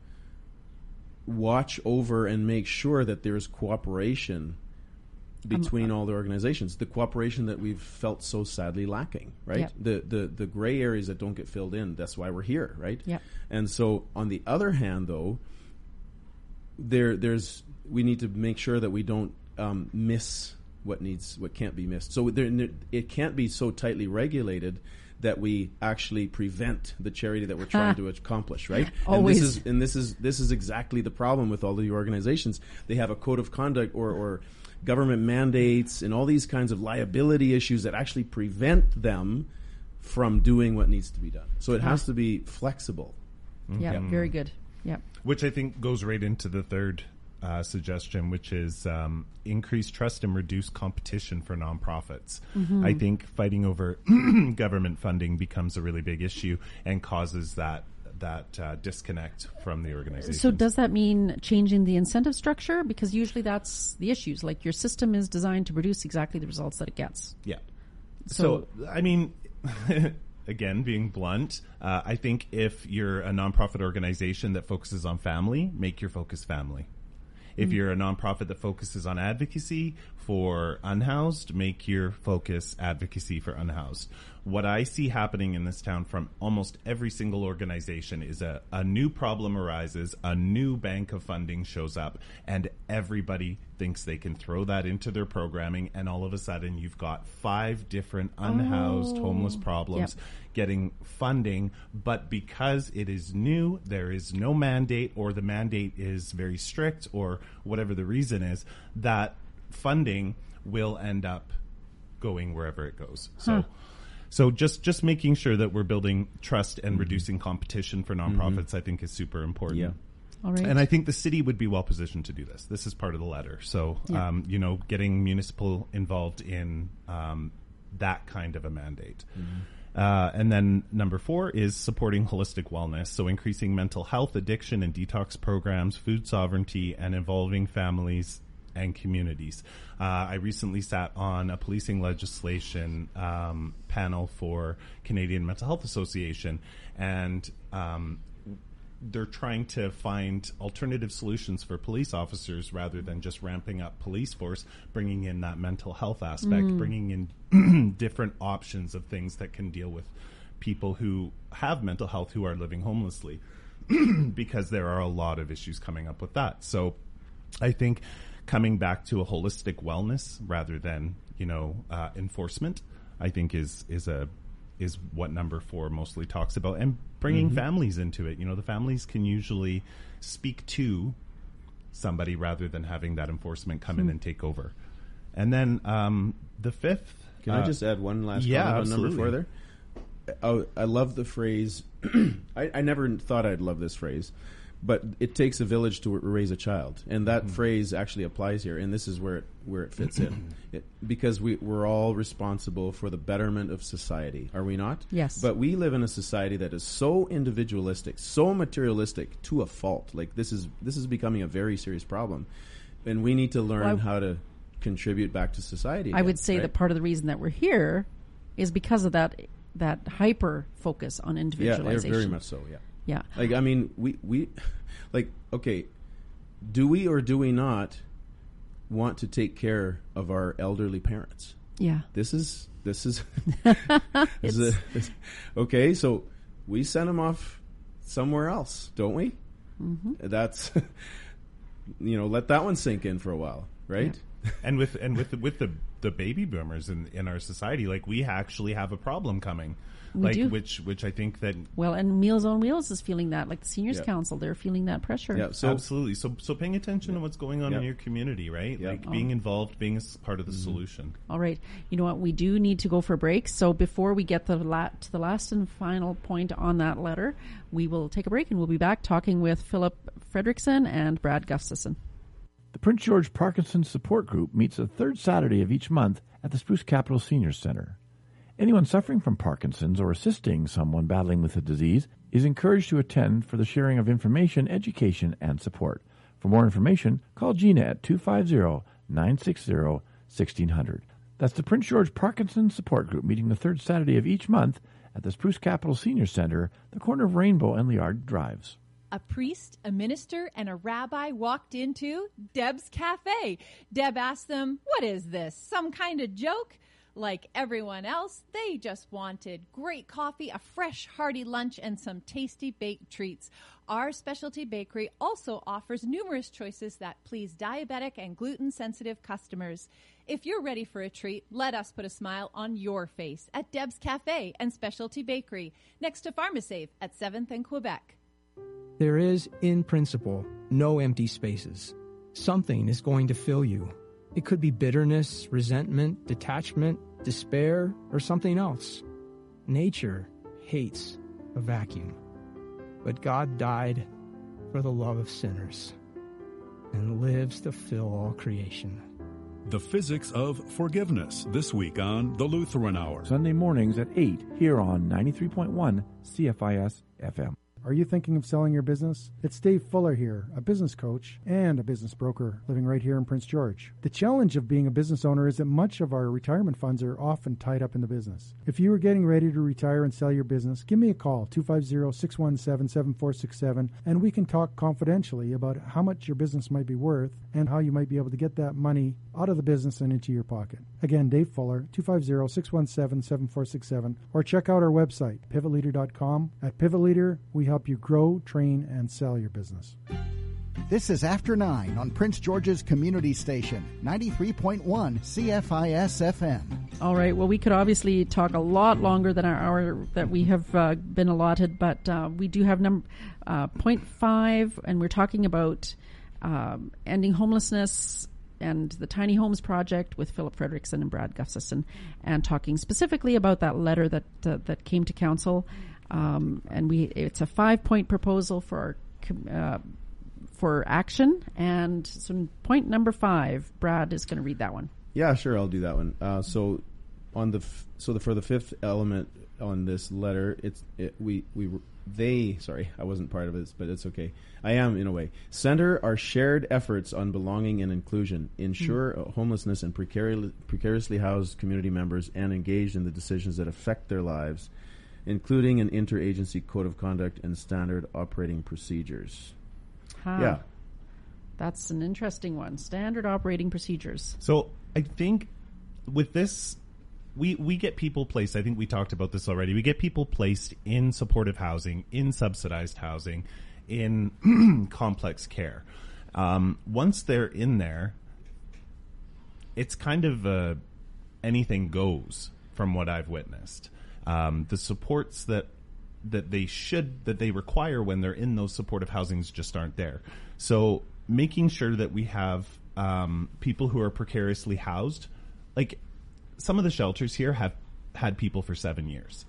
watch over and make sure that there's cooperation between all the organizations. The cooperation that we've felt so sadly lacking, right? Yep. The the the gray areas that don't get filled in. That's why we're here, right? Yep. And so, on the other hand, though, there there's we need to make sure that we don't um, miss what needs what can't be missed. So there, it can't be so tightly regulated that we actually prevent the charity that we're trying to accomplish, right? Always. And this is and this is this is exactly the problem with all the organizations. They have a code of conduct or or government mandates and all these kinds of liability issues that actually prevent them from doing what needs to be done. So it has to be flexible. yeah, very good. Yeah. Which I think goes right into the third uh, suggestion, which is um, increase trust and reduce competition for nonprofits. I think fighting over government funding becomes a really big issue and causes that that uh, disconnect from the organization. So does that mean changing the incentive structure? Because usually that's the issues. Like your system is designed to produce exactly the results that it gets. Yeah. So- So, I mean, again, being blunt, uh, I think if you're a nonprofit organization that focuses on family, make your focus family. If you're a nonprofit that focuses on advocacy for unhoused, make your focus advocacy for unhoused. What I see happening in this town from almost every single organization is a, a new problem arises, a new bank of funding shows up, and everybody thinks they can throw that into their programming, and all of a sudden you've got five different unhoused oh. homeless problems Yep. getting funding, but because it is new, there is no mandate, or the mandate is very strict, or whatever the reason is, that funding will end up going wherever it goes. So. So just just making sure that we're building trust and reducing competition for nonprofits, I think, is super important. Yeah. All right. And I think the city would be well positioned to do this. This is part of the letter. So, Yeah. um, you know, getting municipal involved in um, that kind of a mandate. Uh, and then number four is supporting holistic wellness. So increasing mental health, addiction, and detox programs, food sovereignty, and involving families and communities. Uh, I recently sat on a policing legislation um, panel for Canadian Mental Health Association, and um, they're trying to find alternative solutions for police officers rather than just ramping up police force, bringing in that mental health aspect, bringing in different options of things that can deal with people who have mental health who are living homelessly because there are a lot of issues coming up with that. So I think coming back to a holistic wellness rather than you know uh, enforcement, I think is is a is what number four mostly talks about, and bringing Mhm. families into it. You know, the families can usually speak to somebody rather than having that enforcement come in Hmm. and take over. And then um, the fifth. Can I uh, just add one last yeah, comment on number four there? Oh, I love the phrase. I, I never thought I'd love this phrase, but it takes a village to raise a child, and that Mm-hmm. phrase actually applies here. And this is where it where it fits in, it, because we we're all responsible for the betterment of society, are we not? Yes. But we live in a society that is so individualistic, so materialistic to a fault. Like this is this is becoming a very serious problem, and we need to learn Well, I- how to contribute back to society. I would say right? that part of the reason that we're here is because of that that hyper focus on individualization. Yeah, individualization. very much so. Yeah. Yeah. Like I mean, we we like okay, do we or do we not want to take care of our elderly parents? Yeah. This is this is, this is a- this- okay. So we send them off somewhere else, don't we? Mhm. That's you know, let that one sink in for a while, right? and with and with with the the baby boomers in in our society, like we actually have a problem coming, We like do. which which I think that Well, and Meals on Wheels is feeling that, like the Seniors Yeah. Council, they're feeling that pressure. Yeah, absolutely. So so paying attention to what's going on in your community, right? Yeah. Like oh. being Oh. involved, being a part of the mm-hmm. solution. All right. You know what? We do need to go for a break. So before we get the la- to the last and final point on that letter, we will take a break and we'll be back talking with Phillip Fredriksson and Brad Gustafson. The Prince George Parkinson Support Group meets the third Saturday of each month at the Spruce Capital Senior Center. Anyone suffering from Parkinson's or assisting someone battling with the disease is encouraged to attend for the sharing of information, education, and support. For more information, call Gina at 250 960 1600. That's the Prince George Parkinson Support Group meeting the third Saturday of each month at the Spruce Capital Senior Center, the corner of Rainbow and Liard Drives. A priest, a minister, and a rabbi walked into Deb's cafe. Deb asked them, What is this? Some kind of joke? Like everyone else, they just wanted great coffee, a fresh, hearty lunch, and some tasty baked treats. Our specialty bakery also offers numerous choices that please diabetic and gluten sensitive customers. If you're ready for a treat, let us put a smile on your face at Deb's Cafe and Specialty Bakery, next to Pharmasave at 7th and Quebec. There is, in principle, no empty spaces. Something is going to fill you. It could be bitterness, resentment, detachment, despair, or something else. Nature hates a vacuum. But God died for the love of sinners and lives to fill all creation. The Physics of Forgiveness this week on The Lutheran Hour. Sunday mornings at 8 here on 93.1 CFIS FM. Are you thinking of selling your business? It's Dave Fuller here, a business coach and a business broker living right here in Prince George. The challenge of being a business owner is that much of our retirement funds are often tied up in the business. If you are getting ready to retire and sell your business, give me a call, 250 617 7467, and we can talk confidentially about how much your business might be worth and how you might be able to get that money out of the business and into your pocket. Again, Dave Fuller, 250 617 7467, or check out our website, pivotleader.com. At Pivot Leader, we help you grow, train, and sell your business. This is After 9 on Prince George's Community Station, 93.1 CFIS FM. All right. Well, we could obviously talk a lot longer than our hour that we have uh, been allotted, but uh, we do have number uh, point five, and we're talking about um, ending homelessness and the Tiny Homes Project with Phillip Fredriksson and Brad Gustafson, and talking specifically about that letter that uh, that came to council. Um, and we it's a five point proposal for our. Uh, for action, and so point number five, Brad is going to read that one. Yeah, sure, I'll do that one. Uh, so on the f- so the, for the fifth element on this letter, it's it, we we they sorry I wasn't part of this, but it's okay. I am in a way. Center our shared efforts on belonging and inclusion, ensure uh, homelessness and precari- precariously housed community members, and engaged in the decisions that affect their lives, including an interagency code of conduct and standard operating procedures. Huh. Yeah. That's an interesting one. Standard operating procedures. So I think with this we we get people placed. I think we talked about this already. We get people placed in supportive housing, in subsidized housing, in complex care. Um, once they're in there, it's kind of uh, anything goes from what I've witnessed. Um, the supports that that they should that they require when they're in those supportive housings just aren't there. So making sure that we have um, people who are precariously housed, like some of the shelters here have had people for seven years.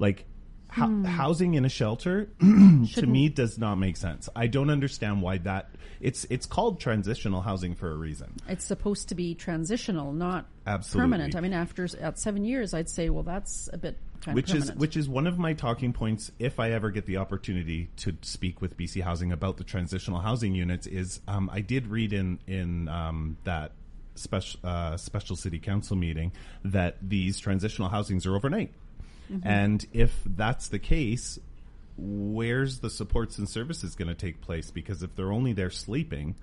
Like ho- Hmm. housing in a shelter to me does not make sense. I don't understand why that it's it's called transitional housing for a reason. It's supposed to be transitional, not Absolutely. permanent. I mean, after at seven years, I'd say, well, that's a bit kind which of is which is one of my talking points if I ever get the opportunity to speak with BC Housing about the transitional housing units is um, I did read in in um, that special uh, special city council meeting that these transitional housings are overnight Mhm. and if that's the case where's the supports and services going to take place because if they're only there sleeping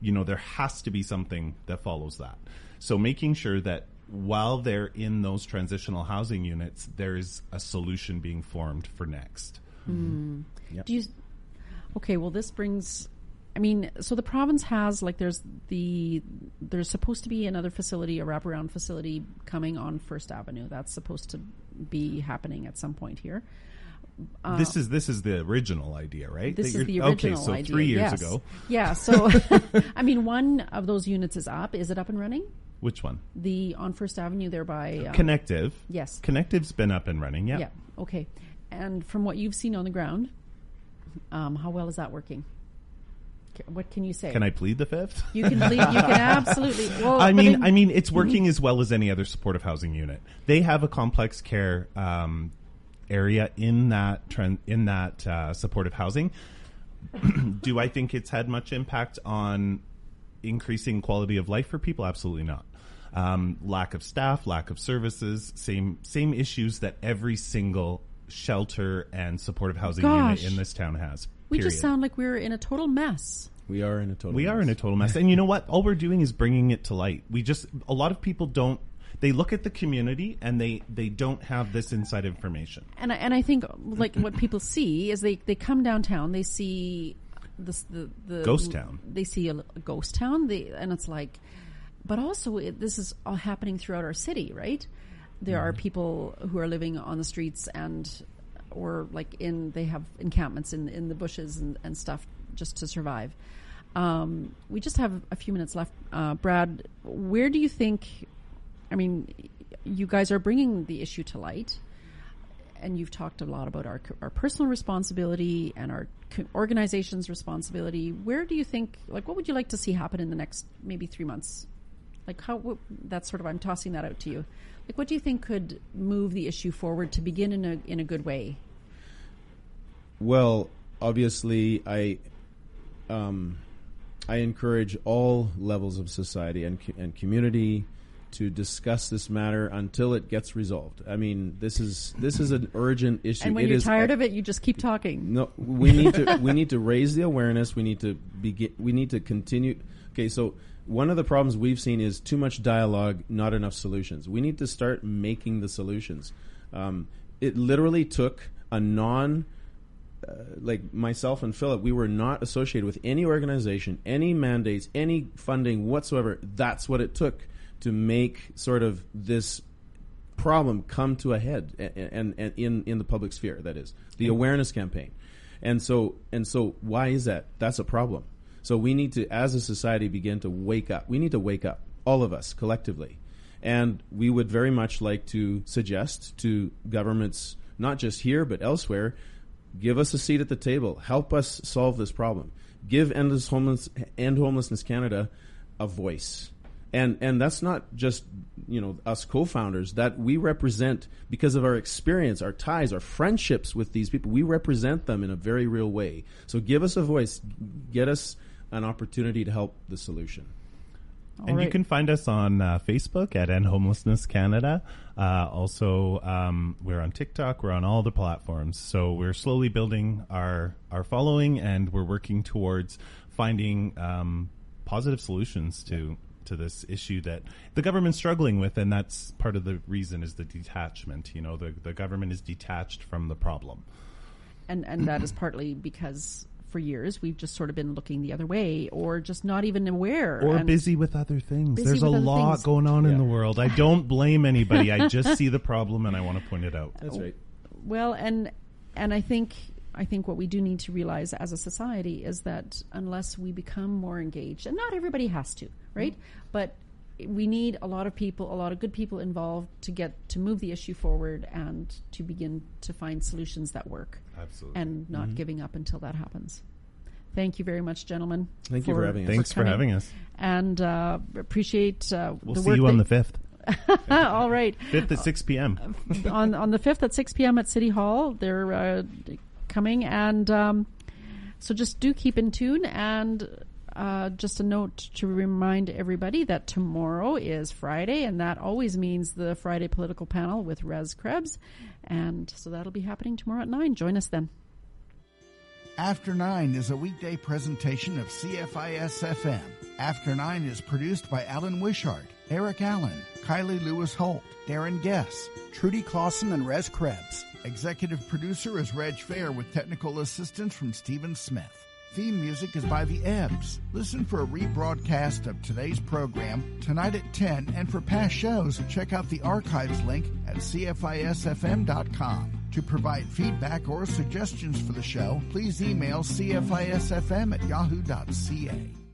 you know there has to be something that follows that so making sure that while they're in those transitional housing units there is a solution being formed for next Hmm. Yep. Do you? Okay, well, this brings. I mean, so the province has like there's the there's supposed to be another facility, a wraparound facility coming on First Avenue. That's supposed to be happening at some point here. Uh, this is this is the original idea right This is the original okay so idea. three years yes. ago Yeah. So, I mean, one of those units is up. Is it up and running? which one The on First Avenue there by um, connective Yes. connective's been up and running yeah Yeah. Okay. And from what you've seen on the ground, um, how well is that working? What can you say? Can I plead the fifth? You can plead. You can absolutely. Well, I mean, I mean, it's working as well as any other supportive housing unit. They have a complex care um, area in that trend in that uh, supportive housing. Do I think it's had much impact on increasing quality of life for people? Absolutely not. Um, lack of staff, lack of services, same same issues that every single shelter and supportive housing Gosh. unit in this town has. We period. just sound like we're in a total mess. We are in a total. We are in a total mess. And you know what? All we're doing is bringing it to light. We just a lot of people don't they look at the community and they they don't have this inside information. And I, and I think like what people see is they, they come downtown, they see this the the Ghost town. They see a, a ghost town, they and it's like, but also it, this is all happening throughout our city, right? There mm-hmm. are people who are living on the streets and or like in they have encampments in in the bushes and, and stuff just to survive. Um, we just have a few minutes left, uh, Brad. Where do you think? I mean, you guys are bringing the issue to light and you've talked a lot about our our personal responsibility and our organization's responsibility. Where do you think, like, what would you like to see happen in the next maybe three months? Like, how what, that's sort of I'm tossing that out to you. Like, what do you think could move the issue forward to begin in a in a good way? Well, obviously, I, um, I encourage all levels of society and and community to discuss this matter until it gets resolved. I mean, this is this is an urgent issue. And when It you're tired a- of it, you just keep talking. no, we need to we need to raise the awareness. We need to begin. We need to continue. Okay, so one of the problems we've seen is too much dialogue, not enough solutions. We need to start making the solutions. Um, it literally took a non. Uh, like myself and Phillip, we were not associated with any organization, any mandates, any funding whatsoever. That's what it took to make sort of this problem come to a head and, and, and in in the public sphere that is the awareness campaign and so and so why is that that's a problem so we need to as a society begin to wake up. We need to wake up all of us collectively. And we would very much like to suggest to governments not just here but elsewhere give us a seat at the table. Help us solve this problem. Give endless homeless end homelessness canada a voice. And and that's not just you know us co-founders that we represent because of our experience our ties our friendships with these people we represent them in a very real way. So give us a voice. Get us an opportunity to help the solution and you can find us on uh, Facebook at End Homelessness Canada. Uh, also, um, we're on TikTok. We're on all the platforms. So we're slowly building our our following, and we're working towards finding um, positive solutions to to this issue that the government's struggling with, and that's part of the reason is the detachment. You know, the the government is detached from the problem. and and that is partly because for years we've just sort of been looking the other way or just not even aware or and busy with other things. busy There's a other lot things. going on in the world. I don't blame anybody. I just see the problem and I want to point it out. That's right. well and and i think i think what we do need to realize as a society is that unless we become more engaged and not everybody has to right mm-hmm. but we need a lot of people a lot of good people involved to get to move the issue forward and to begin to find solutions that work Absolutely. and not Mhm. giving up until that happens thank you very much gentlemen Thank you for having us. Thanks for coming. having us. and uh, appreciate uh, We'll the see work you on the 5th. all right 5th at 6 p.m. on on the fifth at six p.m. at City Hall. They're uh, coming, and um, so just do keep in tune. And uh, just a note to remind everybody that tomorrow is Friday, and that always means the Friday political panel with Rez Krebs, and so that'll be happening tomorrow at nine. Join us then. After Nine is a weekday presentation of CFIS FM. After Nine is produced by Alan Wishart, Eric Allen, Kylie Lewis Holt, Darren Guess, Trudy Klassen, and Rez Krebs. Executive producer is Reg Fair with technical assistance from Stephen Smith. Theme music is by The Ebbs. Listen for a rebroadcast of today's program tonight at 10, and for past shows, check out the archives link at CFISFM.com. To provide feedback or suggestions for the show, please email CFISFM at yahoo.ca.